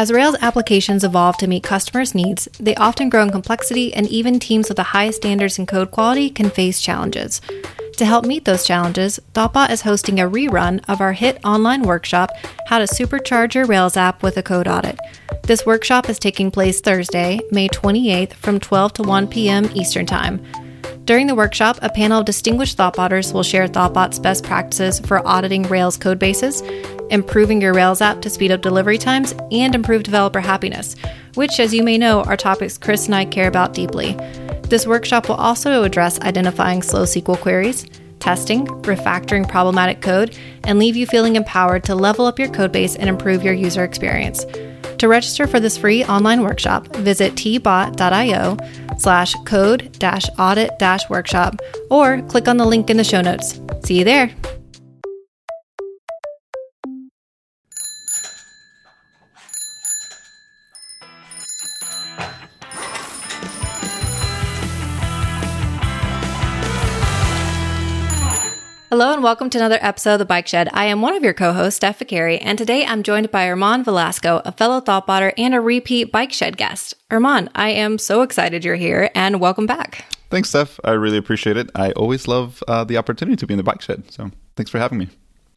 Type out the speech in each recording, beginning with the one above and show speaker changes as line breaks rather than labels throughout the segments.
As Rails applications evolve to meet customers' needs, they often grow in complexity, and even teams with the highest standards in code quality can face challenges. To help meet those challenges, Thoughtbot is hosting a rerun of our hit online workshop, How to Supercharge Your Rails App with a Code Audit. This workshop is taking place Thursday, May 28th from 12 to 1 p.m. Eastern Time. During the workshop, a panel of distinguished Thoughtbotters will share Thoughtbot's best practices for auditing Rails code bases, improving your Rails app to speed up delivery times, and improve developer happiness, which, as you may know, are topics Chris and I care about deeply. This workshop will also address identifying slow SQL queries, testing, refactoring problematic code, and leave you feeling empowered to level up your codebase and improve your user experience. To register for this free online workshop, visit tbot.io slash code audit workshop or click on the link in the show notes. See you there. Welcome to another episode of The Bike Shed. I am one of your co-hosts, Steph Viccari, and today I'm joined by German Velasco, a fellow Thoughtbotter and a repeat Bike Shed guest. German, I am so excited you're here and welcome back.
Thanks, Steph. I really appreciate it. I always love uh, the opportunity to be in the Bike Shed, so thanks for having me.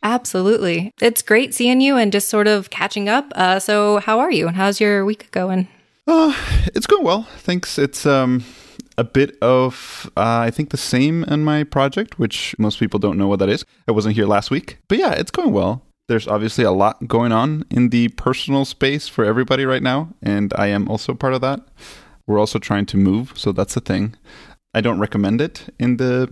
Absolutely. It's great seeing you and just sort of catching up. Uh, so how are you and how's your week going?
Uh, it's going well. Thanks. It's um a bit of, uh, I think, the same in my project, which most people don't know what that is. I wasn't here last week. But yeah, it's going well. There's obviously a lot going on in the personal space for everybody right now, and I am also part of that. We're also trying to move, so that's the thing. I don't recommend it in the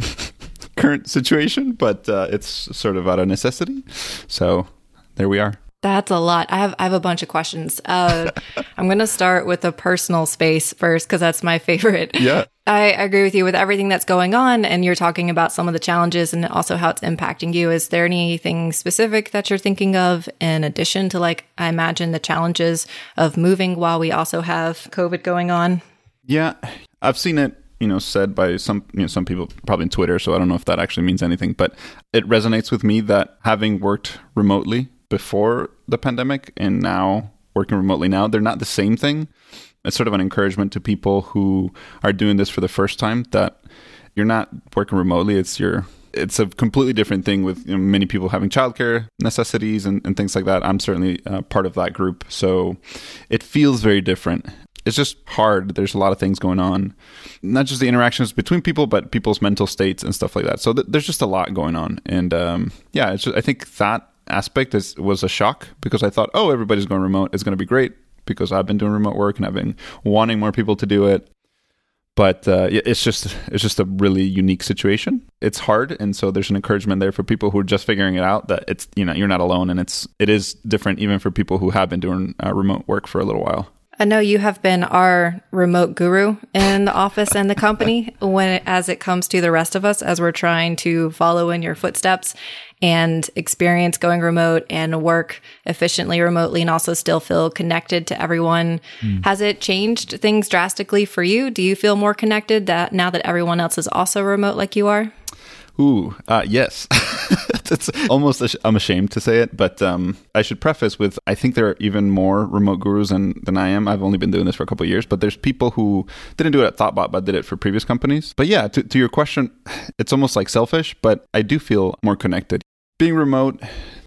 current situation, but uh, it's sort of out of necessity. So there we are.
That's a lot. I have I have a bunch of questions. Uh, I'm going to start with the personal space first because that's my favorite.
Yeah.
I agree with you with everything that's going on, and you're talking about some of the challenges and also how it's impacting you. Is there anything specific that you're thinking of in addition to, like, I imagine the challenges of moving while we also have COVID going on?
Yeah, I've seen it you know said by some you know some people probably on Twitter so I don't know if that actually means anything but it resonates with me that having worked remotely before the pandemic and now working remotely now, they're not the same thing. It's sort of an encouragement to people who are doing this for the first time that you're not working remotely. It's your it's a completely different thing with you know, many people having childcare necessities and, and things like that. I'm certainly uh, part of that group, so it feels very different. It's just hard. There's a lot of things going on, not just the interactions between people, but people's mental states and stuff like that. So th- there's just a lot going on, and um, yeah, just, I think that aspect is, was a shock because I thought, oh, everybody's going remote. It's going to be great because I've been doing remote work and I've been wanting more people to do it. But uh, it's just it's just a really unique situation. It's hard, and so there's an encouragement there for people who are just figuring it out that it's you know you're not alone, and it's it is different even for people who have been doing uh, remote work for a little while.
I know you have been our remote guru in the office and the company when as it comes to the rest of us as we're trying to follow in your footsteps and experience going remote and work efficiently remotely and also still feel connected to everyone. Mm. Has it changed things drastically for you? Do you feel more connected that now that everyone else is also remote like you are?
Ooh, uh, yes. it's almost sh- I'm ashamed to say it, but um, I should preface with I think there are even more remote gurus than, than I am. I've only been doing this for a couple years, but there's people who didn't do it at Thoughtbot, but did it for previous companies. But yeah, to, to your question, it's almost like selfish, but I do feel more connected being remote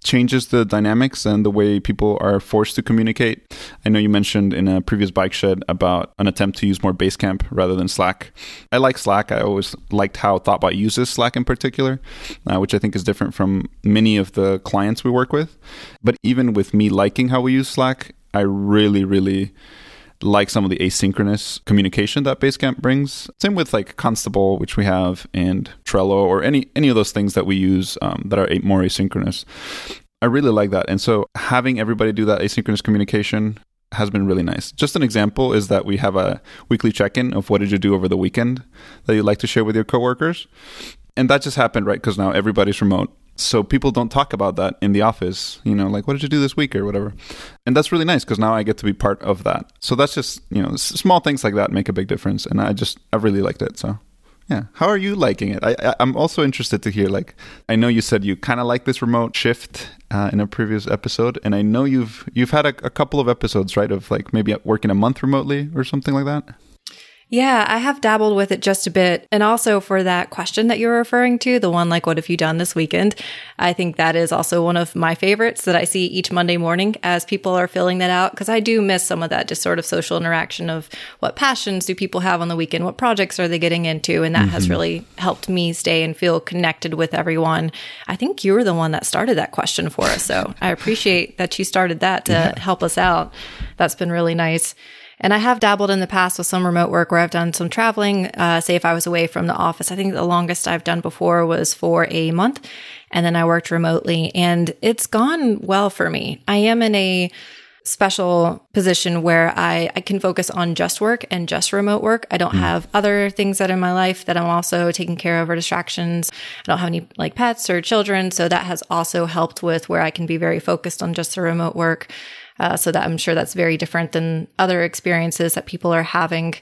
changes the dynamics and the way people are forced to communicate. I know you mentioned in a previous bike shed about an attempt to use more Basecamp rather than Slack. I like Slack. I always liked how Thoughtbot uses Slack in particular, uh, which I think is different from many of the clients we work with. But even with me liking how we use Slack, I really, really like some of the asynchronous communication that Basecamp brings. Same with like Constable, which we have, and Trello, or any any of those things that we use um, that are more asynchronous. I really like that, and so having everybody do that asynchronous communication has been really nice. Just an example is that we have a weekly check-in of what did you do over the weekend that you'd like to share with your coworkers, and that just happened right because now everybody's remote so people don't talk about that in the office you know like what did you do this week or whatever and that's really nice because now i get to be part of that so that's just you know small things like that make a big difference and i just i really liked it so Yeah. How are you liking it? I, I, am also interested to hear. Like, I know you said you kind of like this remote shift uh, in a previous episode, and I know you've you've had a, a couple of episodes, right? Of like maybe working a month remotely or something like that.
Yeah, I have dabbled with it just a bit. And also for that question that you're referring to, the one like, what have you done this weekend? I think that is also one of my favorites that I see each Monday morning as people are filling that out. Cause I do miss some of that just sort of social interaction of what passions do people have on the weekend? What projects are they getting into? And that mm-hmm. has really helped me stay and feel connected with everyone. I think you were the one that started that question for us. So I appreciate that you started that to yeah. help us out. That's been really nice. And I have dabbled in the past with some remote work where I've done some traveling. Uh, say if I was away from the office, I think the longest I've done before was for a month. And then I worked remotely and it's gone well for me. I am in a special position where I, I can focus on just work and just remote work. I don't mm. have other things that in my life that I'm also taking care of or distractions. I don't have any like pets or children. So that has also helped with where I can be very focused on just the remote work. Uh, so that I'm sure that's very different than other experiences that people are having.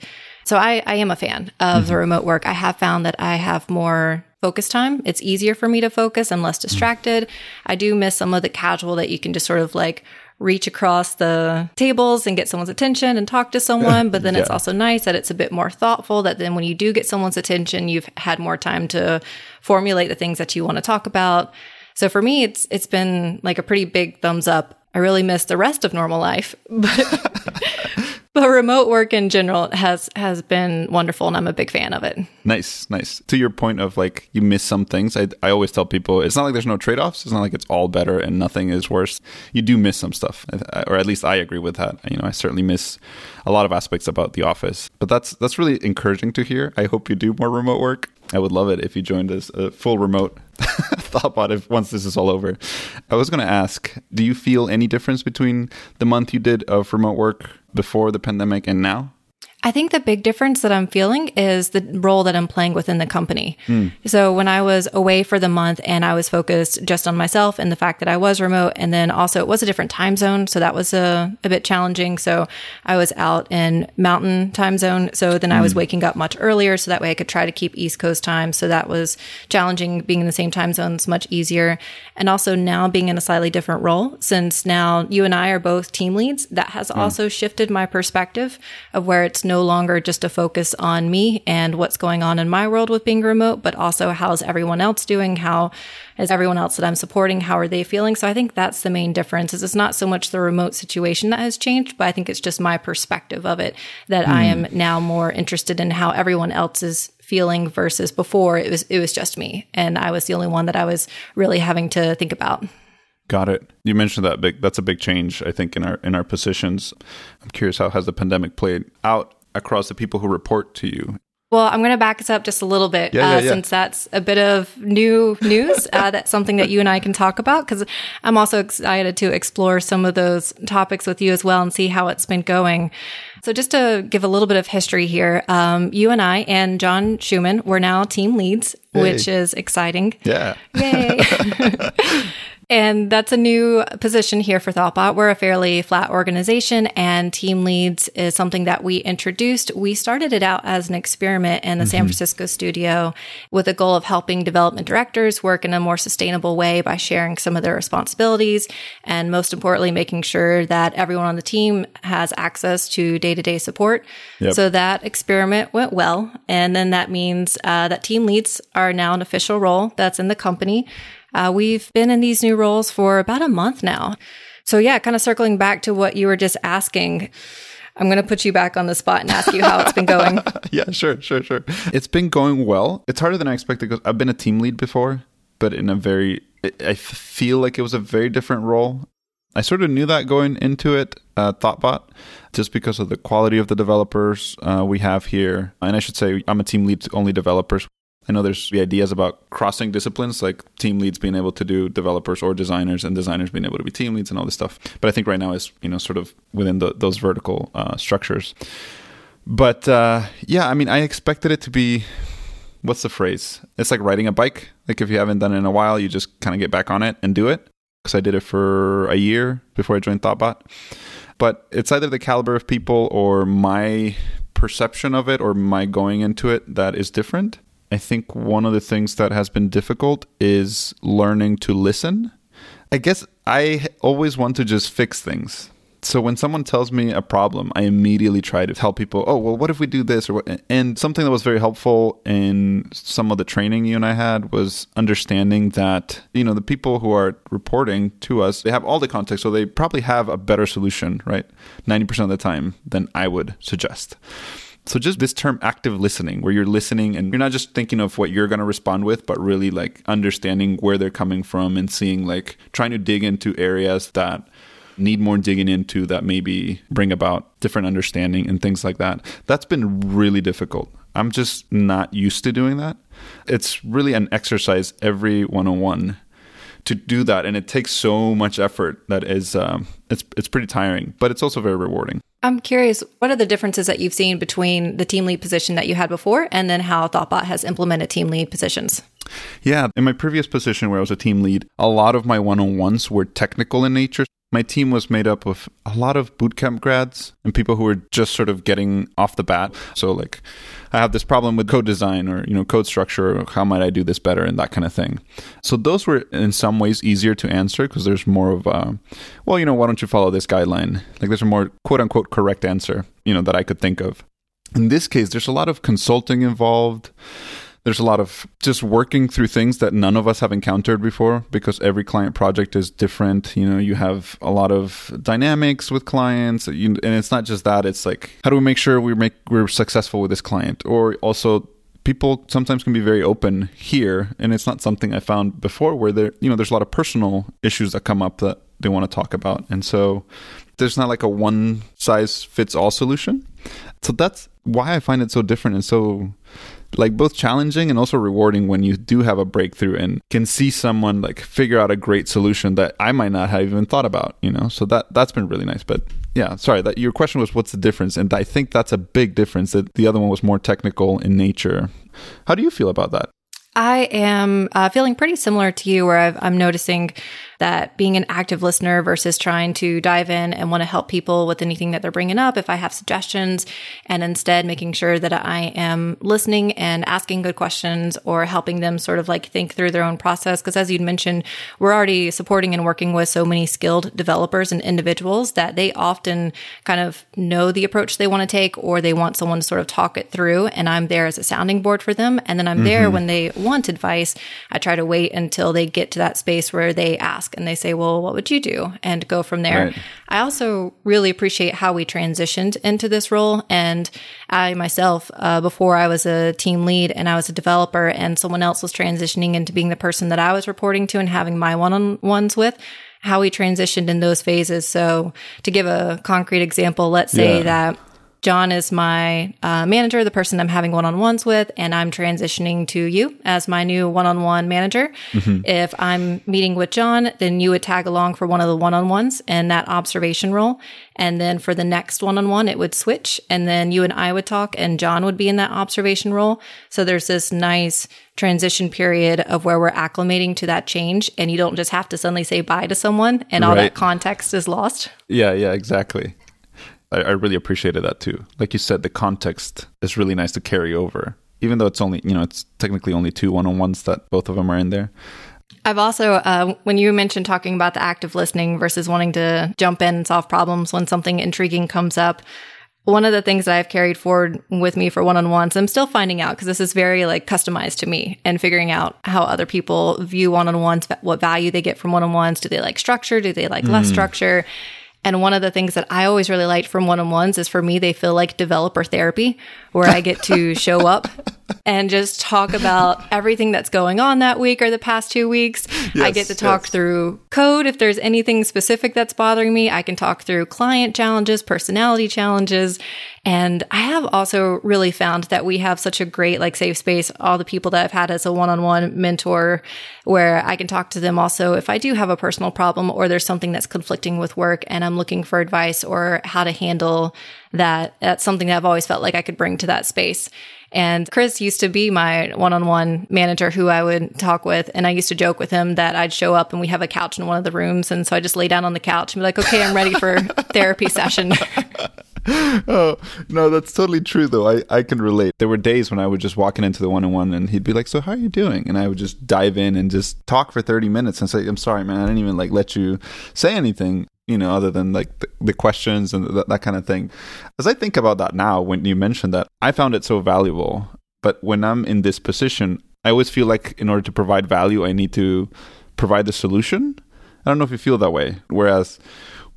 So I, I am a fan of mm-hmm. the remote work. I have found that I have more focus time. It's easier for me to focus. I'm less distracted. I do miss some of the casual that you can just sort of like reach across the tables and get someone's attention and talk to someone. But then yeah. it's also nice that it's a bit more thoughtful that then when you do get someone's attention, you've had more time to formulate the things that you want to talk about. So for me, it's, it's been like a pretty big thumbs up I really miss the rest of normal life. But but remote work in general has has been wonderful and I'm a big fan of it.
Nice, nice. To your point of like you miss some things, I I always tell people it's not like there's no trade-offs. It's not like it's all better and nothing is worse. You do miss some stuff. Or at least I agree with that. You know, I certainly miss a lot of aspects about the office. But that's that's really encouraging to hear. I hope you do more remote work. I would love it if you joined us a full remote Thoughtbot if once this is all over. I was going to ask, do you feel any difference between the month you did of remote work before the pandemic and now?
I think the big difference that I'm feeling is the role that I'm playing within the company. Mm. So when I was away for the month and I was focused just on myself and the fact that I was remote, and then also it was a different time zone, so that was a, a bit challenging. So I was out in mountain time zone, so then mm. I was hmm. waking up much earlier, so that way I could try to keep East Coast time. So that was challenging. Being in the same time zone is much easier, and also now being in a slightly different role, since now you and I are both team leads, that has mm. also shifted my perspective of where it's no no longer just a focus on me and what's going on in my world with being remote, but also how's everyone else doing? How is everyone else that I'm supporting? How are they feeling? So I think that's the main difference is it's not so much the remote situation that has changed, but I think it's just my perspective of it that mm. I am hmm. now more interested in how everyone else is feeling versus before it was it was just me and I was the only one that I was really having to think about.
Got it. You mentioned that big that's a big change I think in our in our positions. I'm curious how has the pandemic played out across the people who report to you?
Well, I'm going to back us up just a little bit yeah, uh, yeah, yeah. since that's a bit of new news. uh, that's something that you and I can talk about because I'm also excited to explore some of those topics with you as well and see how it's been going. So just to give a little bit of history here, um, you and I and John Schumann were now team leads, hey. which is exciting.
Yeah.
Yay. And that's a new position here for Thoughtbot. We're a fairly flat organization and team leads is something that we introduced. We started it out as an experiment in the mm-hmm. San Francisco studio with a goal of helping development directors work in a more sustainable way by sharing some of their responsibilities and most importantly, making sure that everyone on the team has access to day to day support. Yep. So that experiment went well. And then that means uh, that team leads are now an official role that's in the company. Uh, we've been in these new roles for about a month now. So yeah, kind of circling back to what you were just asking. I'm going to put you back on the spot and ask you how it's been going.
yeah, sure, sure, sure. It's been going well. It's harder than I expected because I've been a team lead before, but in a very, I feel like it was a very different role. I sort of knew that going into it, uh, Thoughtbot, just because of the quality of the developers uh, we have here. And I should say, I'm a team lead to only developers. I know there's the ideas about crossing disciplines, like team leads being able to do developers or designers, and designers being able to be team leads and all this stuff. But I think right now is you know sort of within the, those vertical uh, structures. But uh, yeah, I mean, I expected it to be. What's the phrase? It's like riding a bike. Like if you haven't done it in a while, you just kind of get back on it and do it. Because I did it for a year before I joined Thoughtbot. But it's either the caliber of people or my perception of it or my going into it that is different I think one of the things that has been difficult is learning to listen. I guess I always want to just fix things. So when someone tells me a problem, I immediately try to tell people, "Oh, well, what if we do this?" Or what? and something that was very helpful in some of the training you and I had was understanding that you know the people who are reporting to us they have all the context, so they probably have a better solution, right? Ninety percent of the time than I would suggest. So just this term active listening, where you're listening and you're not just thinking of what you're going to respond with, but really like understanding where they're coming from and seeing like trying to dig into areas that need more digging into that maybe bring about different understanding and things like that. That's been really difficult. I'm just not used to doing that. It's really an exercise every one on one to do that, and it takes so much effort that is um, it's it's pretty tiring, but it's also very rewarding.
I'm curious, what are the differences that you've seen between the team lead position that you had before and then how Thoughtbot has implemented team lead positions?
Yeah, in my previous position where I was a team lead, a lot of my one on ones were technical in nature. My team was made up of a lot of bootcamp grads and people who were just sort of getting off the bat. So, like, I have this problem with code design or, you know, code structure. Or how might I do this better and that kind of thing. So, those were in some ways easier to answer because there's more of a, well, you know, why don't you follow this guideline? Like, there's a more quote unquote correct answer, you know, that I could think of. In this case, there's a lot of consulting involved there's a lot of just working through things that none of us have encountered before because every client project is different. You know, you have a lot of dynamics with clients, and it's not just that. It's like how do we make sure we make we're successful with this client, or also people sometimes can be very open here, and it's not something I found before where there you know there's a lot of personal issues that come up that they want to talk about, and so there's not like a one size fits all solution. So that's why I find it so different and so like both challenging and also rewarding when you do have a breakthrough and can see someone like figure out a great solution that I might not have even thought about, you know. So that that's been really nice. But yeah, sorry, that your question was what's the difference? And I think that's a big difference that the other one was more technical in nature. How do you feel about that?
I am uh, feeling pretty similar to you, where i am noticing that being an active listener versus trying to dive in and want to help people with anything that they're bringing up, if I have suggestions, and instead making sure that I am listening and asking good questions or helping them sort of like think through their own process. Because as you'd mentioned, we're already supporting and working with so many skilled developers and individuals that they often kind of know the approach they want to take or they want someone to sort of talk it through. And I'm there as a sounding board for them. And then I'm mm-hmm. there when they want advice. I try to wait until they get to that space where they ask and they say, well, what would you do? And go from there. Right. I also really appreciate how we transitioned into this role. And I myself, uh, before I was a team lead and I was a developer and someone else was transitioning into being the person that I was reporting to and having my one on ones with, how we transitioned in those phases. So to give a concrete example, let's say yeah. that John is my uh, manager, the person I'm having one on ones with, and I'm transitioning to you as my new one on one manager. Mm-hmm. If I'm meeting with John, then you would tag along for one of the one on ones and that observation role. And then for the next one on one, it would switch. And then you and I would talk, and John would be in that observation role. So there's this nice transition period of where we're acclimating to that change. And you don't just have to suddenly say bye to someone and all right. that context is lost.
Yeah, yeah, exactly. I, I really appreciated that too. Like you said, the context is really nice to carry over, even though it's only you know it's technically only two one on ones that both of them are in there.
I've also, uh, when you mentioned talking about the active listening versus wanting to jump in and solve problems when something intriguing comes up, one of the things that I've carried forward with me for one on ones, I'm still finding out because this is very like customized to me and figuring out how other people view one on ones, what value they get from one on ones. Do they like structure? Do they like mm. less structure? And one of the things that I always really liked from one on ones is for me, they feel like developer therapy, where I get to show up and just talk about everything that's going on that week or the past two weeks. Yes, I get to talk yes. through code. If there's anything specific that's bothering me, I can talk through client challenges, personality challenges. And I have also really found that we have such a great, like, safe space. All the people that I've had as a one on one mentor where I can talk to them also if I do have a personal problem or there's something that's conflicting with work and I'm looking for advice or how to handle that. That's something that I've always felt like I could bring to that space. And Chris used to be my one on one manager who I would talk with. And I used to joke with him that I'd show up and we have a couch in one of the rooms. And so I just lay down on the couch and be like, okay, I'm ready for therapy session.
oh no, that's totally true though. I, I can relate. There were days when I would just walk into the one on one and he'd be like, So how are you doing? And I would just dive in and just talk for thirty minutes and say, I'm sorry, man, I didn't even like let you say anything, you know, other than like the, the questions and th- that kind of thing. As I think about that now, when you mentioned that, I found it so valuable. But when I'm in this position, I always feel like in order to provide value, I need to provide the solution. I don't know if you feel that way. Whereas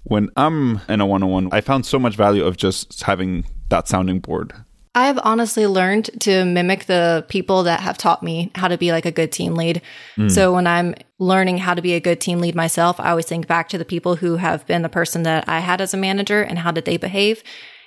when I'm in a one on one, I found so much value of just having that sounding board.
I have honestly learned to mimic the people that have taught me how to be like a good team lead. Mm. So when I'm learning how to be a good team lead myself, I always think back to the people who have been the person that I had as a manager and how did they behave.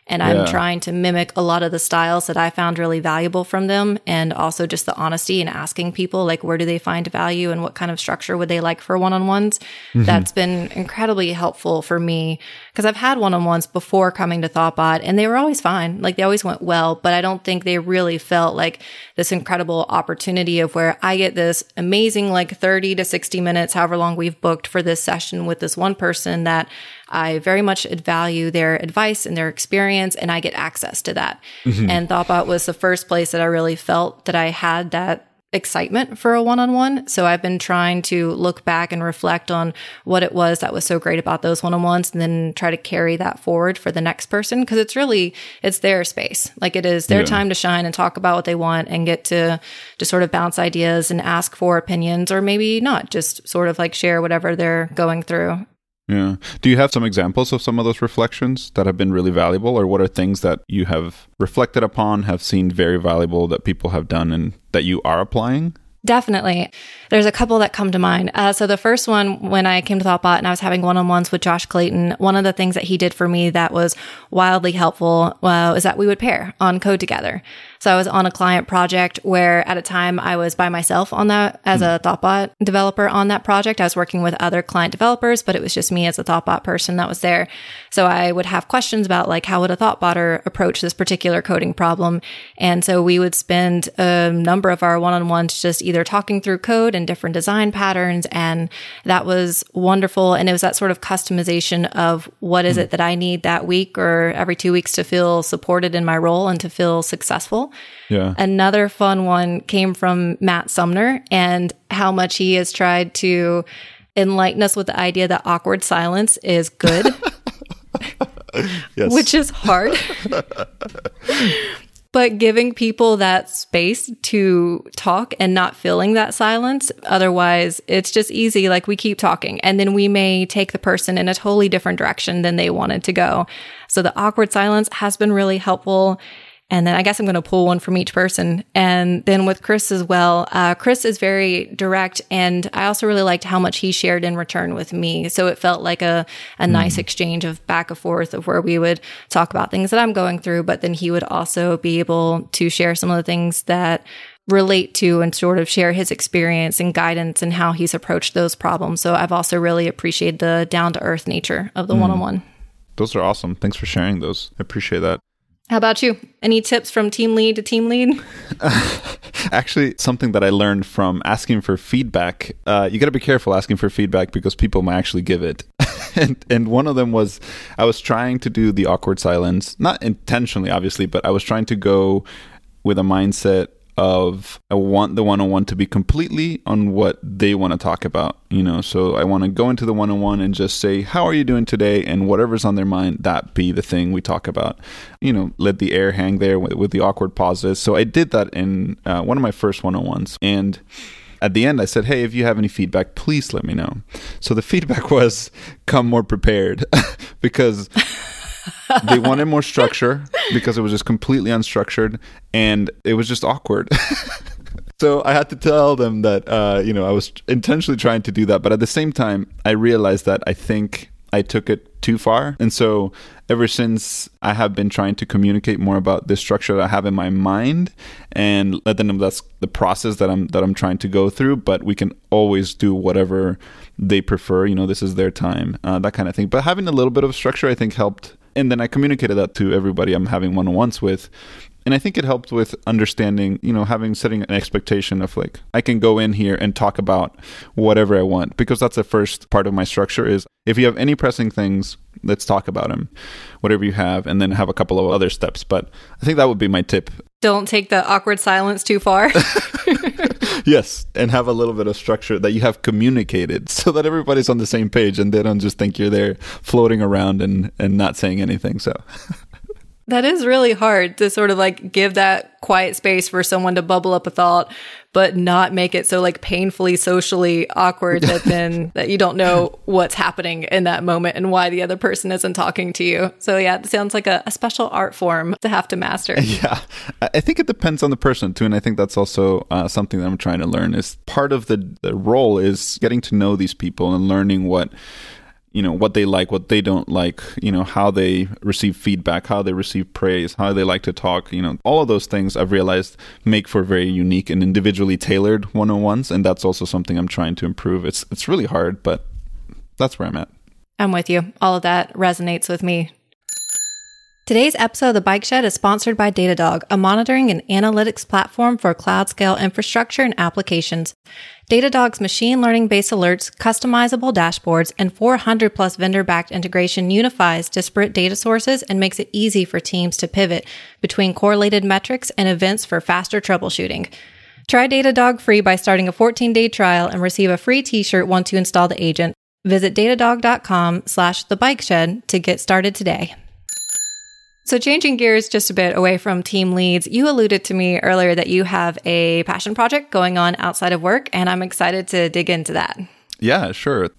And I'm trying to mimic a lot of the styles that I found really valuable from them. And also just the honesty and asking people, like, where do they find value and what kind of structure would they like for one on ones? Mm-hmm. That's been incredibly helpful for me because I've had one on ones before coming to Thoughtbot and they were always fine. Like they always went well, but I don't think they really felt like this incredible opportunity of where I get this amazing, like 30 to 60 minutes, however long we've booked for this session with this one person that I very much value their advice and their experience, and I get access to that. Mm-hmm. And Thoughtbot was the first place that I really felt that I had that excitement for a one on one. So I've been trying to look back and reflect on what it was that was so great about those one on ones and then try to carry that forward for the next person. Cause it's really, it's their space. Like it is their yeah. time to shine and talk about what they want and get to just sort of bounce ideas and ask for opinions or maybe not just sort of like share whatever they're going through.
Yeah. Do you have some examples of some of those reflections that have been really valuable, or what are things that you have reflected upon, have seen very valuable that people have done and that you are applying?
Definitely. There's a couple that come to mind. Uh, so the first one, when I came to Thoughtbot and I was having one-on-ones with Josh Clayton, one of the things that he did for me that was wildly helpful uh, that we would pair on code together. So I was on a client project where at a time I was by myself on that as a Thoughtbot developer on that project. I was working with other client developers, but it was just me as a Thoughtbot person that was there. So I would have questions about like, how would a Thoughtbotter approach this particular coding problem? And so we would spend a number of our one-on-ones just either talking through code and different design patterns. And that was wonderful. And it was that sort of customization of what is hmm. it that I need that week or every two weeks to feel supported in my role and to feel successful.
Yeah.
Another fun one came from Matt Sumner and how much he has tried to enlighten us with the idea that awkward silence is good. yes. Which is hard. but giving people that space to talk and not feeling that silence. Otherwise, it's just easy. Like we keep talking and then we may take the person in a totally different direction than they wanted to go. So the awkward silence has been really helpful. And then I guess I'm going to pull one from each person. And then with Chris as well, uh, Chris is very direct. And I also really liked how much he shared in return with me. So it felt like a, a mm. nice exchange of back and forth of where we would talk about things that I'm going through, but then he would also be able to share some of the things that relate to and sort of share his experience and guidance and how he's approached those problems. So I've also really appreciated the down to earth nature of the one on one.
Those are awesome. Thanks for sharing those. I appreciate that.
How about you? Any tips from team lead to team lead?
Actually, something that I learned from asking for feedback. Uh, you got to be careful asking for feedback because people might actually give it. and and one of them was I was trying to do the awkward silence, not intentionally, obviously, but I was trying to go with a mindset of I want the one on one to be completely on what they want to talk about, you know. So I want to go into the one on one and just say, How are you doing today? And whatever's on their mind, that be the thing we talk about. You know, let the air hang there with, with the awkward pauses. So I did that in uh, one of my first one on ones. And at the end, I said, Hey, if you have any feedback, please let me know. So the feedback was come more prepared because they wanted more structure because it was just completely unstructured and it was just awkward. so I had to tell them that uh, you know I was intentionally trying to do that, but at the same time, I realized that I think I took it too far, and so ever since I have been trying to communicate more about this structure that I have in my mind and let them know that's the process that I'm that I'm trying to go through. But we can always do whatever they prefer. You know, this is their time, uh, that kind of thing. But having a little bit of structure, I think, helped and then I communicated that to everybody I'm having one on ones with. And I think it helped with understanding, you know, having setting an expectation of like, I can go in here and talk about whatever I want because that's the first part of my structure is if you have any pressing things, let's talk about him, whatever you have, and then have a couple of other steps. But I think that would be my tip.
Don't take the awkward silence too far.
yes, and have a little bit of structure that you have communicated so that everybody's on the same page and they don't just think you're there floating around and, and not saying anything. So.
That is really hard to sort of like give that quiet space for someone to bubble up a thought, but not make it so like painfully socially awkward that then that you don't know what's happening in that moment and why the other person isn't talking to you. So yeah, it sounds like a, a special art form to have to master.
Yeah, I think it depends on the person too, and I think that's also uh, something that I'm trying to learn. Is part of the the role is getting to know these people and learning what you know what they like what they don't like you know how they receive feedback how they receive praise how they like to talk you know all of those things i've realized make for very unique and individually tailored one-on-ones and that's also something i'm trying to improve. It's it's really hard but that's where i'm at.
I'm with you. All of that resonates with me Today's episode of The Bike Shed is sponsored by Datadog, a monitoring and analytics platform for cloud scale infrastructure and applications. Datadog's machine learning based alerts, customizable dashboards, and 400 plus vendor backed integration unifies disparate data sources and makes it easy for teams to pivot between correlated metrics and events for faster troubleshooting. Try Datadog free by starting a 14 day trial and receive a free t shirt once you install the agent. Visit datadog.com slash the bike shed to get started today. So, changing gears just a bit away from team leads, you alluded to me earlier that you have a passion project going on outside of work, and I'm excited to dig into that.
Yeah, sure.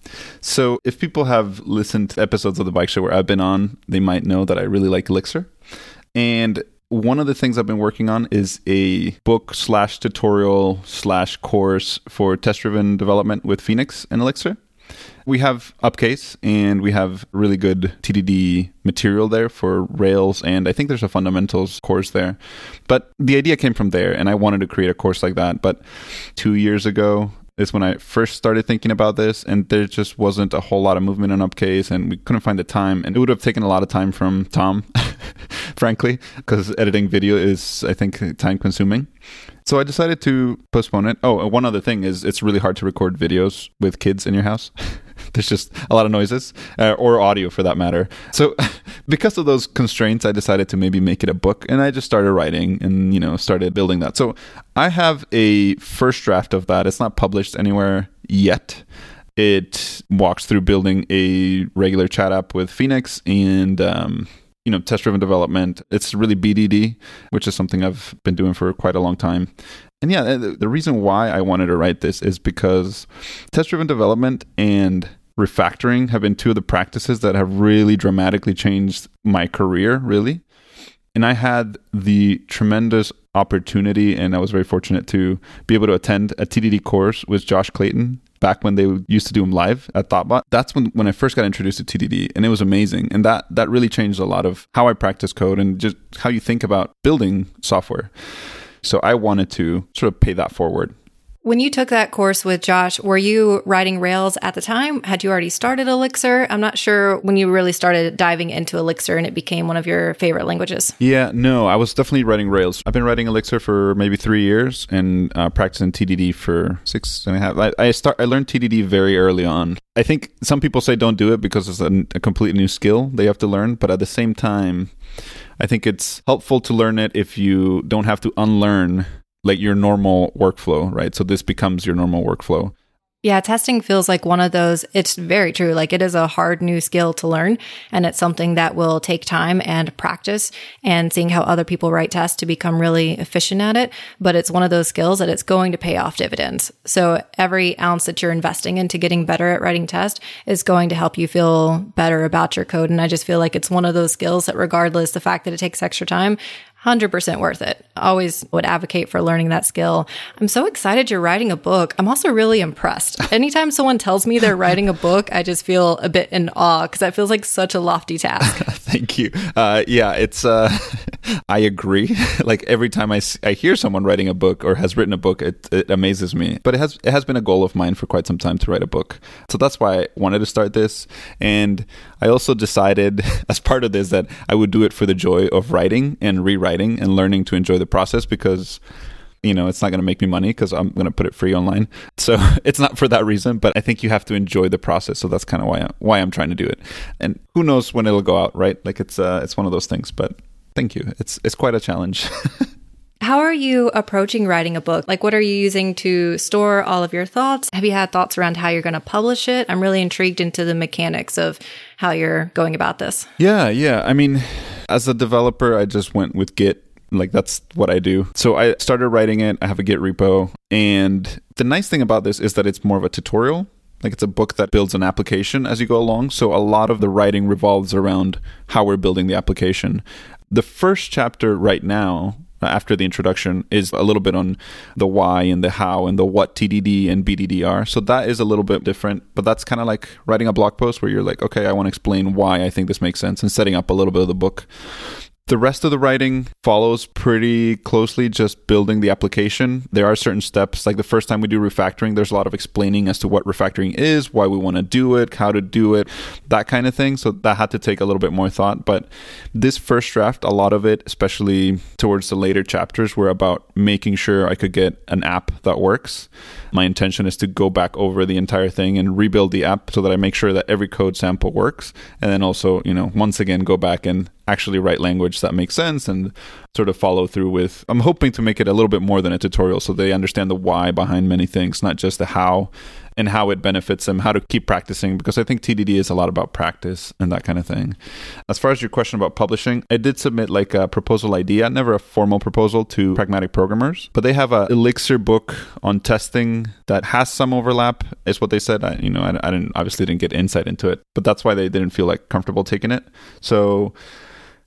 So, if people have listened to episodes of the bike shed where I've been on, they might know that I really like Elixir. And one of the things I've been working on is a book slash tutorial slash course for test driven development with Phoenix and Elixir. We have Upcase and we have really good TDD material there for Rails, and I think there's a fundamentals course there. But the idea came from there, and I wanted to create a course like that. But two years ago, is when I first started thinking about this, and there just wasn't a whole lot of movement on Upcase, and we couldn't find the time, and it would have taken a lot of time from Tom, frankly, because editing video is, I think, time consuming. So I decided to postpone it. Oh, one other thing is it's really hard to record videos with kids in your house. There's just a lot of noises, uh, or audio for that matter. So, because of those constraints, I decided to maybe make it a book, and I just started writing and you know started building that. So, I have a first draft of that. It's not published anywhere yet. It walks through building a regular chat app with Phoenix and um, you know test driven development it's really bdd which is something i've been doing for quite a long time and yeah the, reason why i wanted to write this is because test driven development and refactoring have been two of the practices that have really dramatically changed my career really and i had the tremendous opportunity and i was very fortunate to be able to attend a tdd course with josh clayton back when they used to do them live at Thoughtbot. That's when, when I first got introduced to TDD and it was amazing. And that, that really changed a lot of how I practice code and just how you think about building software. So I wanted to sort of pay that forward.
When you took that course with Josh, were you writing Rails at the time? Had you already started Elixir? I'm not sure when you really started diving into Elixir and it became one of your favorite languages.
Yeah, no, I was definitely writing Rails. I've been writing Elixir for maybe three years and uh, practicing TDD for six and a half. I, I start. I learned TDD very early on. I think some people say don't do it because it's a, a completely new skill they have to learn, but at the same time, I think it's helpful to learn it if you don't have to unlearn like your normal workflow, right? So this becomes your normal workflow.
Yeah, testing feels like one of those. It's very true. Like it is a hard new skill to learn and it's something that will take time and practice and seeing how other people write tests to become really efficient at it. But it's one of those skills that it's going to pay off dividends. So every ounce that you're investing into getting better at writing tests is going to help you feel better about your code. And I just feel like it's one of those skills that regardless the fact that it takes extra time, 100% worth it. Always would advocate for learning that skill. I'm so excited you're writing a book. I'm also really impressed. Anytime someone tells me they're writing a book, I just feel a bit in awe because that feels like such a lofty task.
Thank you. Uh, yeah, it's, uh, I agree. like every time I, I hear someone writing a book or has written a book, it, it amazes me. But it has, it has been a goal of mine for quite some time to write a book. So that's why I wanted to start this. And I also decided as part of this that I would do it for the joy of writing and rewriting and learning to enjoy the process because You know, it's not going to make me money because I'm going to put it free online. So it's not for that reason, but I think you have to enjoy the process. So that's kind of why I, why I'm trying to do it. And who knows when it'll go out, right? Like it's uh, it's one of those things. But thank you. It's it's quite a challenge.
How are you approaching writing a book? Like, what are you using to store all of your thoughts? Have you had thoughts around how you're going to publish it? I'm really intrigued into the mechanics of how you're going about this.
Yeah, yeah. I mean, as a developer, I just went with Git. Like, that's what I do. So I started writing it. I have a Git repo. And the nice thing about this is that it's more of a tutorial. Like it's a book that builds an application as you go along. So a lot of the writing revolves around how we're building the application. The first chapter right now after the introduction is a little bit on the why and the how and the what TDD and BDD are. So that is a little bit different, but that's kind of like writing a blog post where you're like, okay, I want to explain why I think this makes sense and setting up a little bit of the book. The rest of the writing follows pretty closely just building the application. There are certain steps, like the first time we do refactoring, there's a lot of explaining as to what refactoring is, why we want to do it, how to do it, that kind of thing. So that had to take a little bit more thought. But this first draft, a lot of it, especially towards the later chapters, were about making sure I could get an app that works. My intention is to go back over the entire thing and rebuild the app so that I make sure that every code sample works. And then also, you know, once again, go back and actually write language that makes sense and sort of follow through with. I'm hoping to make it a little bit more than a tutorial so they understand the why behind many things, not just the how and how it benefits them, how to keep practicing, because I think TDD is a lot about practice and that kind of thing. As far as your question about publishing, I did submit like a proposal idea, never a formal proposal to pragmatic programmers, but they have a Elixir book on testing that has some overlap, is what they said. I, you know, I, I didn't obviously didn't get insight into it, but that's why they didn't feel like comfortable taking it. So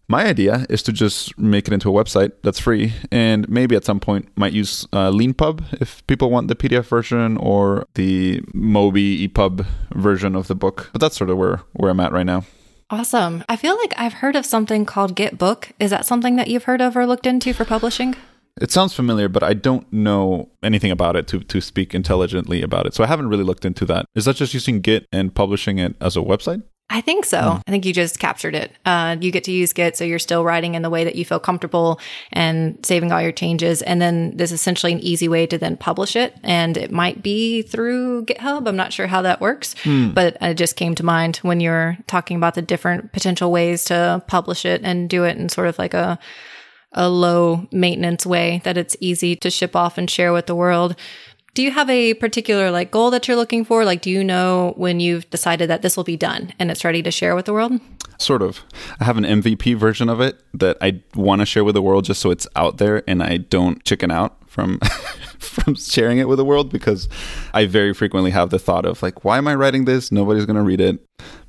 my idea is to just make it into a website that's free and maybe at some point might use uh, leanpub if people want the pdf version or the mobi epub version of the book but that's sort of where, where i'm at right now
awesome i feel like i've heard of something called gitbook is that something that you've heard of or looked into for publishing
it sounds familiar, but I don't know anything about it to, to speak intelligently about it. So I haven't really looked into that. Is that just using Git and publishing it as a website?
I think so. Mm. I think you just captured it. Uh, you get to use Git, so you're still writing in the way that you feel comfortable and saving all your changes. And then there's essentially an easy way to then publish it. And it might be through GitHub. I'm not sure how that works, mm. but it just came to mind when you're talking about the different potential ways to publish it and do it in sort of like a a low maintenance way that it's easy to ship off and share with the world. Do you have a particular like goal that you're looking for? Like, do you know when you've decided that this will be done and it's ready to share with the world?
Sort of. I have an MVP version of it that I want to share with the world just so it's out there and I don't chicken out from from sharing it with the world because I very frequently have the thought of like, why am I writing this? Nobody's going to read it.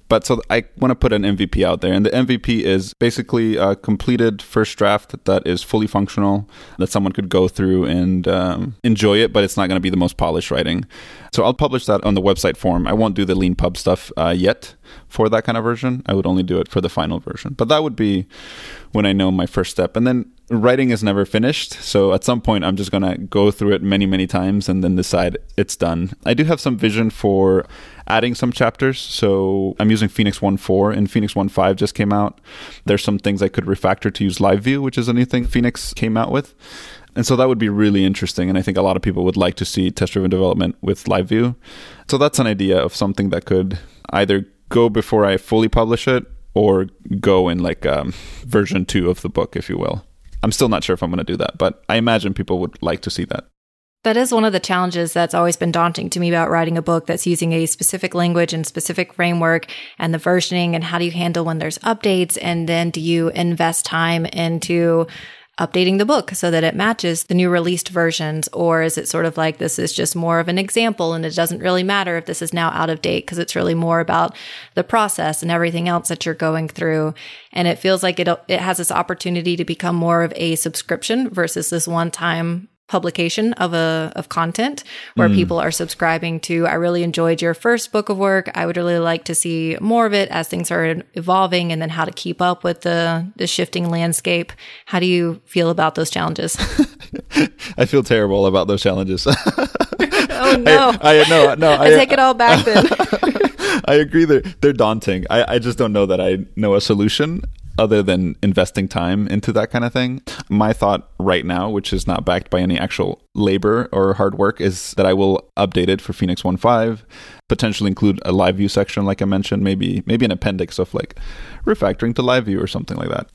But so I want to put an MVP out there, and the MVP is basically a completed first draft that is fully functional, that someone could go through and um, enjoy it, but it's not going to be the most polished writing. So I'll publish that on the website form. I won't do the lean pub stuff uh, yet for that kind of version. I would only do it for the final version. But that would be when I know my first step. And then writing is never finished. So at some point, I'm just going to go through it many, many times and then decide it's done. I do have some vision for adding some chapters. So I'm using Phoenix 1.4 and Phoenix 1.5 just came out. There's some things I could refactor to use Live View, which is a new thing Phoenix came out with. And so that would be really interesting. And I think a lot of people would like to see test driven development with Live View. So that's an idea of something that could either go before I fully publish it or go in like um, version two of the book, if you will. I'm still not sure if I'm going to do that, but I imagine people would like to see that.
That is one of the challenges that's always been daunting to me about writing a book that's using a specific language and specific framework and the versioning and how do you handle when there's updates and then do you invest time into updating the book so that it matches the new released versions? Or is it sort of like this is just more of an example and it doesn't really matter if this is now out of date because it's really more about the process and everything else that you're going through. And it feels like it, it has this opportunity to become more of a subscription versus this one time publication of a of content where mm. people are subscribing to I really enjoyed your first book of work. I would really like to see more of it as things are evolving and then how to keep up with the the shifting landscape. How do you feel about those challenges?
I feel terrible about those challenges.
Oh no.
I, I no no
I, I take it all back then.
I agree they're they're daunting. I I just don't know that I know a solution other than investing time into that kind of thing. My thought right now, which is not backed by any actual labor or hard work, is that I will update it for Phoenix 1.5, potentially include a live view section, like I mentioned, maybe maybe an appendix of like refactoring to live view or something like that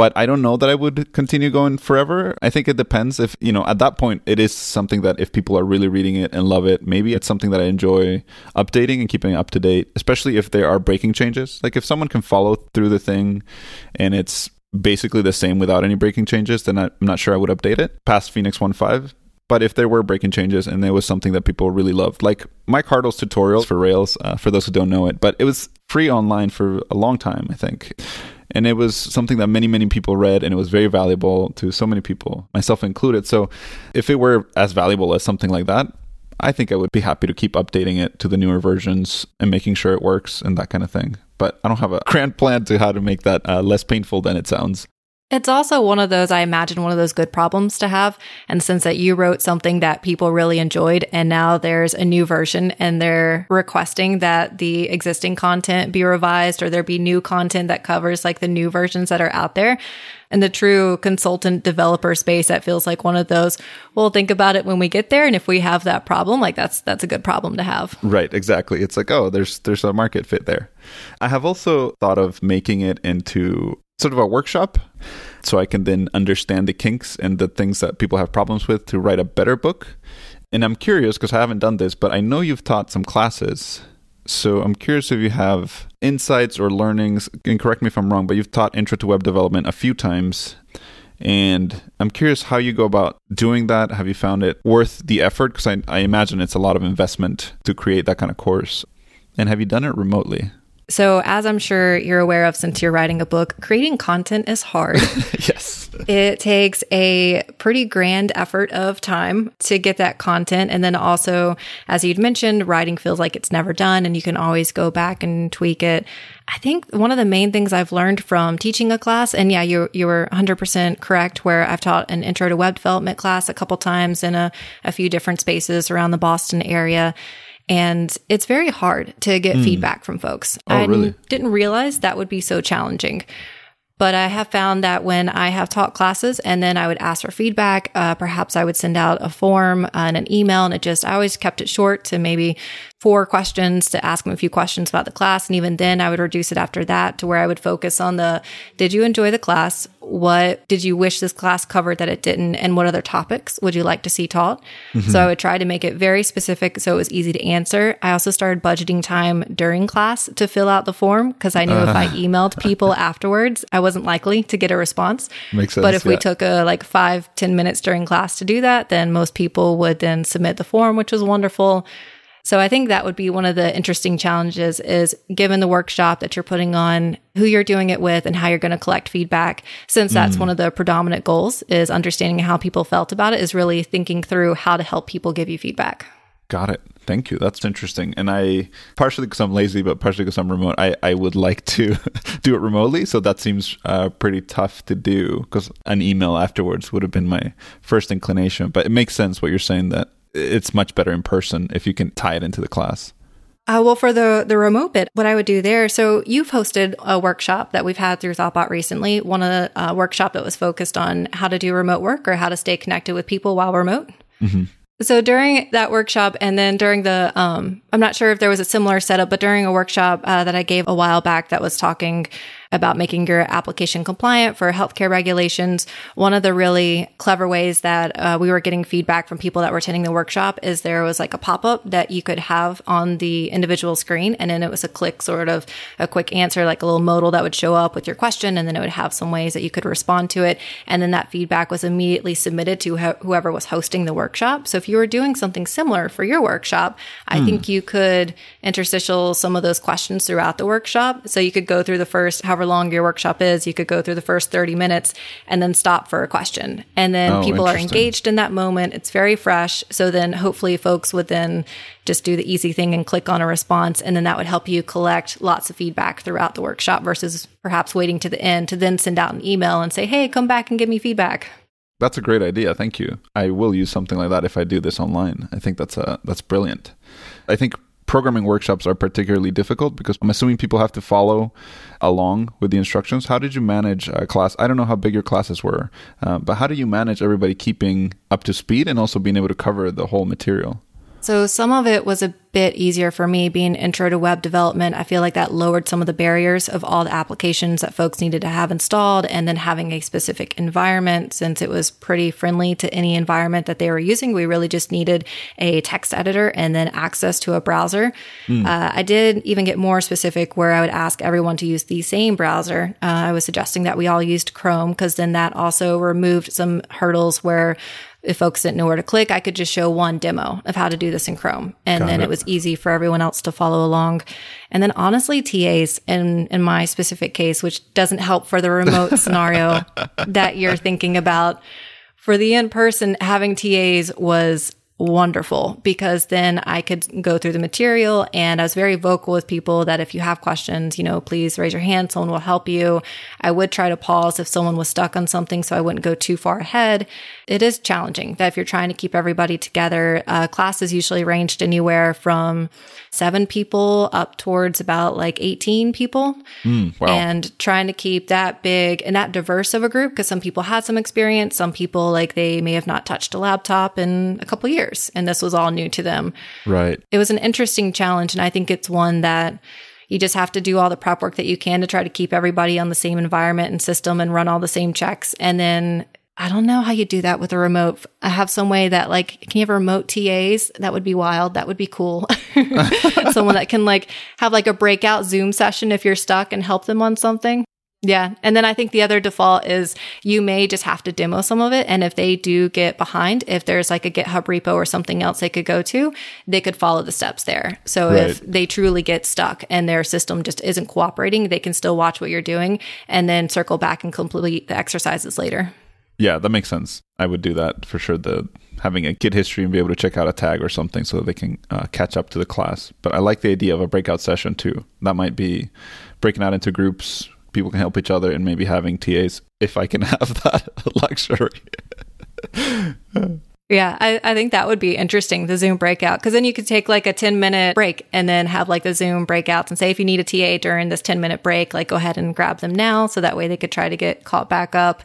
but I don't know that I would continue going forever. I think it depends if, you know, at that point, it is something that if people are really reading it and love it, maybe it's something that I enjoy updating and keeping up to date, especially if there are breaking changes. Like if someone can follow through the thing and it's basically the same without any breaking changes, then I'm not sure I would update it past Phoenix 1.5. But if there were breaking changes and it was something that people really loved, like Mike Hartl's tutorials for Rails, uh, for those who don't know it, but it was free online for a long time, I think and it was something that many many people read and it was very valuable to so many people myself included. So if it were as valuable as something like that i think i would be happy to keep updating it to the newer versions and making sure it works and that kind of thing. But i don't have a grand plan to how to make that uh, less painful than it sounds
it's also one of those, I imagine, one of those good problems to have. And since that you wrote something that people really enjoyed and now there's a new version and they're requesting that the existing content be revised or there be new content that covers like the new versions that are out there. And the true consultant developer space, that feels like one of those. We'll think about it when we get there. And if we have that problem, like that's, that's a good problem to have.
Right. Exactly. It's like, oh, there's, there's a market fit there. I have also thought of making it into sort of a workshop so I can then understand the kinks and the things that people have problems with to write a better book. And I'm curious because I haven't done this, but I know you've taught some classes. So I'm curious if you have insights or learnings, and correct me if I'm wrong, but you've taught intro to web development a few times. And I'm curious how you go about doing that. Have you found it worth the effort? Because I, I imagine it's a lot of investment to create that kind of course. And have you done it remotely?
So, as I'm sure you're aware of since you're writing a book, creating content is hard.
yes.
It takes a pretty grand effort of time to get that content. And then also, as you'd mentioned, writing feels like it's never done and you can always go back and tweak it. I think one of the main things I've learned from teaching a class, and yeah, you you were 100% correct, where I've taught an intro to web development class a couple times in a, a few different spaces around the Boston area and it's very hard to get mm. feedback from folks.
Oh, I really?
didn't realize that would be so challenging. But I have found that when I have taught classes and then I would ask for feedback, uh, perhaps I would send out a form and an email, and it just, I always kept it short to maybe four questions to ask them a few questions about the class. And even then I would reduce it after that to where I would focus on the, did you enjoy the class? What did you wish this class covered that it didn't? And what other topics would you like to see taught? Mm-hmm. So I would try to make it very specific so it was easy to answer. I also started budgeting time during class to fill out the form because I knew uh. if I emailed people afterwards, I wasn't likely to get a response.
Makes sense.
But if
yeah.
we took a like five ten minutes during class to do that, then most people would then submit the form, which was wonderful. So I think that would be one of the interesting challenges is given the workshop that you're putting on, who you're doing it with and how you're going to collect feedback. Since that's mm. one of the predominant goals is understanding how people felt about it is really thinking through how to help people give you feedback.
Got it. Thank you. That's interesting. And I, partially because I'm lazy, but partially because I'm remote, I, I would like to do it remotely. So that seems uh, pretty tough to do because an email afterwards would have been my first inclination. But it makes sense what you're saying that it's much better in person if you can tie it into the class.
Uh, well, for the the remote bit, what I would do there. So you've hosted a workshop that we've had through Thoughtbot recently. One of the uh, workshop that was focused on how to do remote work or how to stay connected with people while remote. Mm-hmm. So during that workshop, and then during the, um, I'm not sure if there was a similar setup, but during a workshop uh, that I gave a while back that was talking about making your application compliant for healthcare regulations. One of the really clever ways that uh, we were getting feedback from people that were attending the workshop is there was like a pop up that you could have on the individual screen. And then it was a click, sort of a quick answer, like a little modal that would show up with your question. And then it would have some ways that you could respond to it. And then that feedback was immediately submitted to whoever was hosting the workshop. So if you were doing something similar for your workshop, I mm. think you could interstitial some of those questions throughout the workshop. So you could go through the first, however however long your workshop is, you could go through the first 30 minutes and then stop for a question. And then oh, people are engaged in that moment. It's very fresh. So then hopefully folks would then just do the easy thing and click on a response. And then that would help you collect lots of feedback throughout the workshop versus perhaps waiting to the end to then send out an email and say, Hey, come back and give me feedback.
That's a great idea. Thank you. I will use something like that if I do this online. I think that's a, that's brilliant. I think programming workshops are particularly difficult because I'm assuming people have to follow along with the instructions. How did you manage a class? I don't know how big your classes were, uh, but how do you manage everybody keeping up to speed and also being able to cover the whole material?
So some of it was a bit easier for me being intro to web development. I feel like that lowered some of the barriers of all the applications that folks needed to have installed and then having a specific environment since it was pretty friendly to any environment that they were using. We really just needed a text editor and then access to a browser. Mm. Uh, I did even get more specific where I would ask everyone to use the same browser. Uh, I was suggesting that we all used Chrome because then that also removed some hurdles where if folks didn't know where to click, I could just show one demo of how to do this in Chrome. And Got then it. it. was easy for everyone else to follow along. And then honestly, TAs in, in my specific case, which doesn't help for the remote scenario that you're thinking about. For the in person, having TAs was wonderful because then I could go through the material and I was very vocal with people that if you have questions, you know, please raise your hand. Someone will help you. I would try to pause if someone was stuck on something so I wouldn't go too far ahead. It is challenging that if you're trying to keep everybody together, uh, classes usually ranged anywhere from seven people up towards about like 18 people. Mm, wow. And trying to keep that big and that diverse of a group because some people had some experience. Some people, like, they may have not touched a laptop in a couple years and this was all new to them.
Right.
It was an interesting challenge. And I think it's one that you just have to do all the prep work that you can to try to keep everybody on the same environment and system and run all the same checks. And then I don't know how you do that with a remote. I have some way that like, can you have remote TAs? That would be wild. That would be cool. Someone that can like have like a breakout Zoom session if you're stuck and help them on something. Yeah. And then I think the other default is you may just have to demo some of it. And if they do get behind, if there's like a GitHub repo or something else they could go to, they could follow the steps there. So right. if they truly get stuck and their system just isn't cooperating, they can still watch what you're doing and then circle back and complete the exercises later.
Yeah, that makes sense. I would do that for sure. The having a Git history and be able to check out a tag or something so that they can uh, catch up to the class. But I like the idea of a breakout session too. That might be breaking out into groups. People can help each other and maybe having TAs if I can have that luxury.
Yeah, I, I think that would be interesting, the Zoom breakout. Because then you could take like a 10 minute break and then have like the Zoom breakouts and say if you need a TA during this 10 minute break, like go ahead and grab them now. So that way they could try to get caught back up.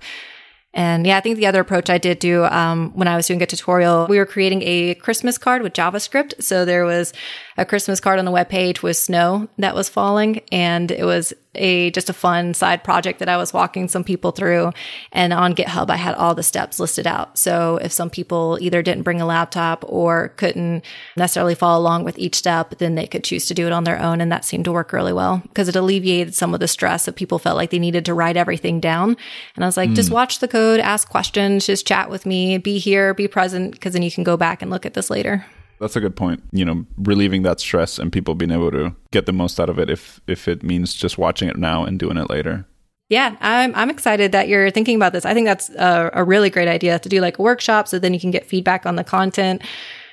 And yeah, I think the other approach I did do um, when I was doing a tutorial, we were creating a Christmas card with JavaScript. So there was a Christmas card on the webpage with snow that was falling, and it was a just a fun side project that I was walking some people through. And on GitHub, I had all the steps listed out. So if some people either didn't bring a laptop or couldn't necessarily follow along with each step, then they could choose to do it on their own. And that seemed to work really well because it alleviated some of the stress that people felt like they needed to write everything down. And I was like, mm. just watch the code, ask questions, just chat with me, be here, be present, because then you can go back and look at this later.
That's a good point. You know, relieving that stress and people being able to get the most out of it if if it means just watching it now and doing it later.
Yeah, I'm I'm excited that you're thinking about this. I think that's a, a really great idea to do like a workshop so then you can get feedback on the content.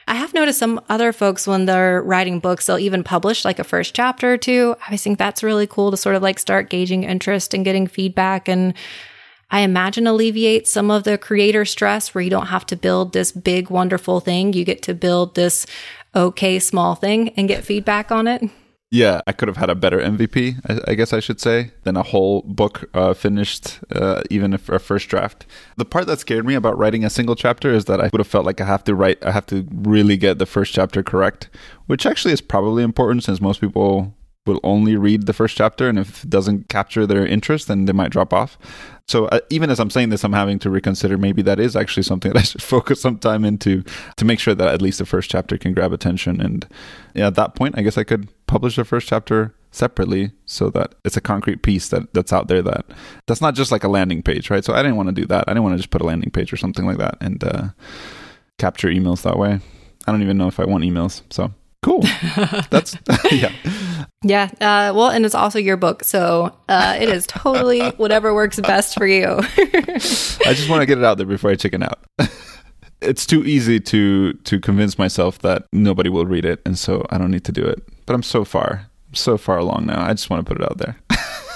I have noticed some other folks when they're writing books, they'll even publish like a first chapter or two. I think that's really cool to sort of like start gauging interest and getting feedback and I imagine alleviate some of the creator stress where you don't have to build this big, wonderful thing. You get to build this okay, small thing and get feedback on it.
Yeah, I could have had a better MVP, I, I guess I should say, than a whole book uh, finished, uh, even if a first draft. The part that scared me about writing a single chapter is that I would have felt like I have to write, I have to really get the first chapter correct, which actually is probably important since most people will only read the first chapter and if it doesn't capture their interest then they might drop off. So uh, even as i'm saying this i'm having to reconsider maybe that is actually something that i should focus some time into to make sure that at least the first chapter can grab attention. And yeah, at that point i guess i could publish the first chapter separately so that it's a concrete piece that that's out there that that's not just like a landing page right? So i didn't want to do that. I didn't want to just put a landing page or something like that and uh, capture emails that way. I don't even know if i want emails so cool that's yeah
yeah. Uh, well, and it's also your book. So uh, it is totally whatever works best for you.
I just want to get it out there before I chicken out. it's too easy to to convince myself that nobody will read it, and so I don't need to do it. But I'm so far, so far along now. I just want to put it out there.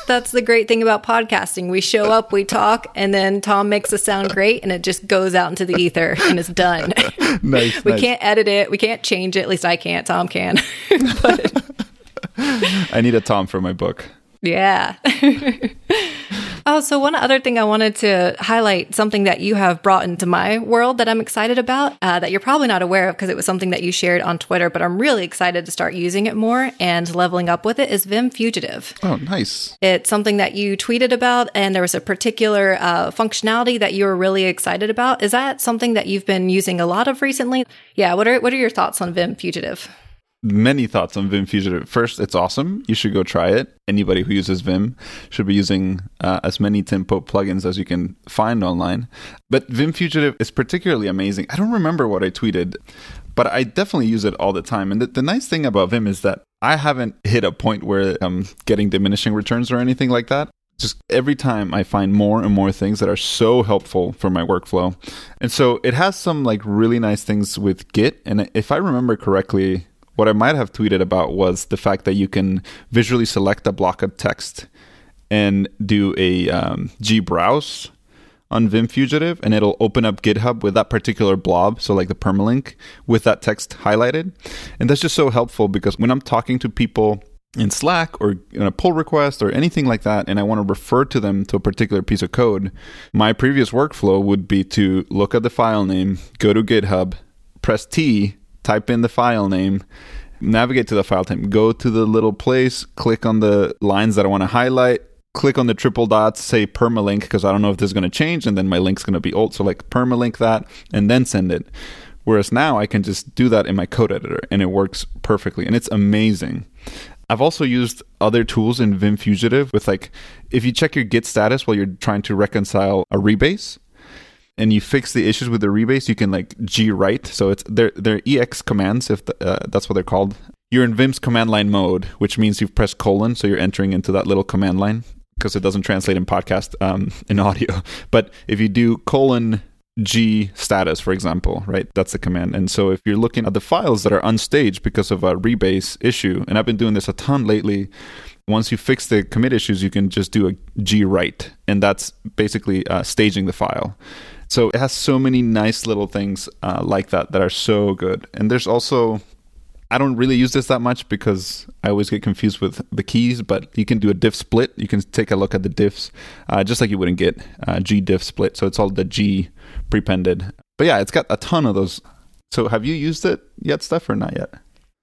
That's the great thing about podcasting. We show up, we talk, and then Tom makes us sound great, and it just goes out into the ether and it's done.
nice.
we
nice.
can't edit it. We can't change it. At least I can't. Tom can. but
I need a Tom for my book.
yeah. Oh, so one other thing I wanted to highlight something that you have brought into my world that I'm excited about uh, that you're probably not aware of because it was something that you shared on Twitter, but I'm really excited to start using it more and leveling up with it is Vim Fugitive.
Oh, nice.
It's something that you tweeted about, and there was a particular uh, functionality that you were really excited about. Is that something that you've been using a lot of recently? Yeah. What are what are your thoughts on Vim Fugitive?
Many thoughts on Vim Fugitive. First, it's awesome. You should go try it. Anybody who uses Vim should be using uh, as many Tim Pope plugins as you can find online. But Vim Fugitive is particularly amazing. I don't remember what I tweeted, but I definitely use it all the time. And the, the nice thing about Vim is that I haven't hit a point where I'm getting diminishing returns or anything like that just every time I find more and more things that are so helpful for my workflow. And so it has some like really nice things with Git. And if I remember correctly, what I might have tweeted about was the fact that you can visually select a block of text and do a um, gbrowse on Vim Fugitive, and it'll open up GitHub with that particular blob, so like the permalink with that text highlighted. And that's just so helpful because when I'm talking to people in Slack or in a pull request or anything like that, and I want to refer to them to a particular piece of code, my previous workflow would be to look at the file name, go to GitHub, press T, type in the file name, navigate to the file type, go to the little place, click on the lines that I want to highlight, click on the triple dots, say permalink, because I don't know if this is going to change, and then my link's going to be old. So, like, permalink that, and then send it. Whereas now I can just do that in my code editor, and it works perfectly, and it's amazing. I've also used other tools in Vim Fugitive with like if you check your Git status while you're trying to reconcile a rebase and you fix the issues with the rebase, you can like G write. So it's they're they're EX commands if the, uh, that's what they're called. You're in Vim's command line mode, which means you've pressed colon, so you're entering into that little command line because it doesn't translate in podcast um, in audio. But if you do colon G status, for example, right? That's the command. And so if you're looking at the files that are unstaged because of a rebase issue, and I've been doing this a ton lately, once you fix the commit issues, you can just do a G write, and that's basically uh, staging the file. So it has so many nice little things uh, like that that are so good. And there's also I don't really use this that much because I always get confused with the keys, but you can do a diff split. You can take a look at the diffs, uh, just like you wouldn't get uh, G diff split. So it's all the G prepended. But yeah, it's got a ton of those. So have you used it yet, Steph, or not yet?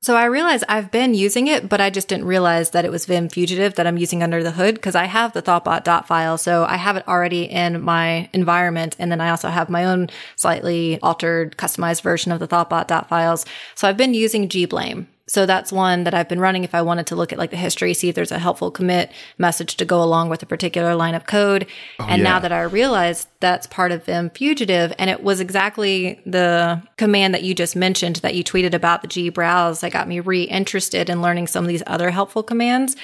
So I realize I've been using it, but I just didn't realize that it was Vim Fugitive that I'm using under the hood because I have the Thoughtbot file. So I have it already in my environment. And then I also have my own slightly altered, customized version of the Thoughtbot files. So I've been using gblame. So that's one that I've been running if I wanted to look at like the history, see if there's a helpful commit message to go along with a particular line of code. Oh, and yeah. now that I realize that's part of Vim Fugitive, and it was exactly the command that you just mentioned that you tweeted about the G browse that got me re-interested in learning some of these other helpful commands.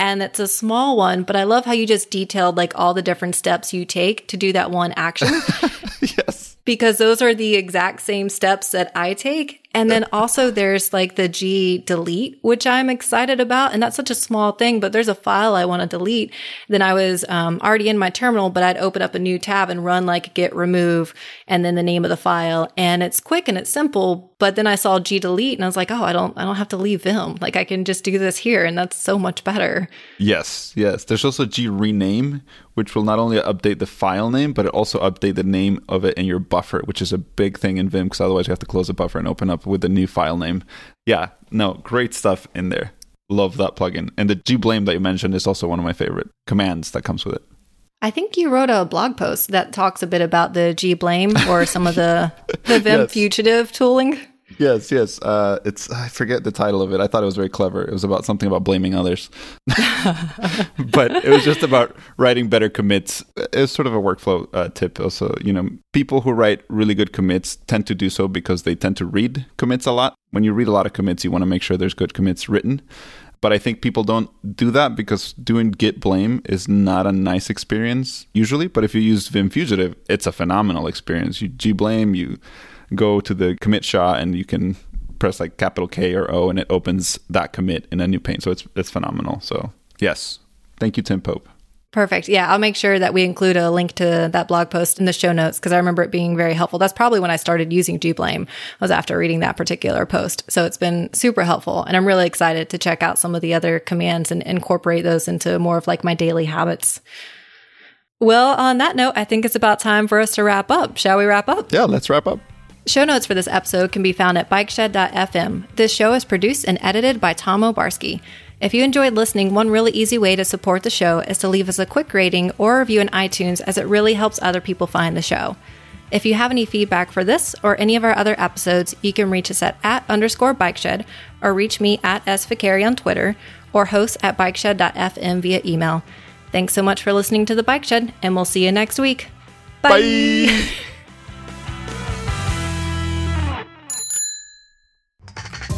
And it's a small one, but I love how you just detailed like all the different steps you take to do that one action.
yes.
Because those are the exact same steps that I take. And then also there's like the G delete, which I'm excited about. And that's such a small thing, but there's a file I want to delete. Then I was um, already in my terminal, but I'd open up a new tab and run like git remove and then the name of the file. And it's quick and it's simple. But then I saw G delete and I was like, oh, I don't, I don't have to leave Vim. Like I can just do this here. And that's so much better.
Yes. Yes. There's also G rename, which will not only update the file name, but it also update the name of it in your buffer, which is a big thing in Vim because otherwise you have to close the buffer and open up with the new file name. Yeah, no, great stuff in there. Love that plugin. And the gblame that you mentioned is also one of my favorite commands that comes with it.
I think you wrote a blog post that talks a bit about the gblame or some of the the Vim yes. fugitive tooling.
Yes, yes. Uh, it's I forget the title of it. I thought it was very clever. It was about something about blaming others, but it was just about writing better commits. It was sort of a workflow uh, tip. Also, you know, people who write really good commits tend to do so because they tend to read commits a lot. When you read a lot of commits, you want to make sure there's good commits written. But I think people don't do that because doing git blame is not a nice experience usually. But if you use Vim Fugitive, it's a phenomenal experience. You g blame, you go to the commit SHA and you can press like capital K or O and it opens that commit in a new pane. So it's it's phenomenal. So yes, Thank you, Tim Pope.
Perfect. Yeah, I'll make sure that we include a link to that blog post in the show notes because I remember it being very helpful. That's probably when I started using gblame was after reading that particular post. So it's been super helpful and I'm really excited to check out some of the other commands and incorporate those into more of like my daily habits. Well, on that note, I think it's about time for us to wrap up. Shall we wrap up?
Yeah, let's wrap up.
Show notes for this episode can be found at bikeshed.fm. This show is produced and edited by Tom Obarski. If you enjoyed listening, one really easy way to support the show is to leave us a quick rating or review in iTunes as it really helps other people find the show. If you have any feedback for this or any of our other episodes, you can reach us at at underscore bikeshed or reach me at SViccari on Twitter or host at bikeshed.fm via email. Thanks so much for listening to The Bike Shed, and we'll see you next week. Bye.
Bye.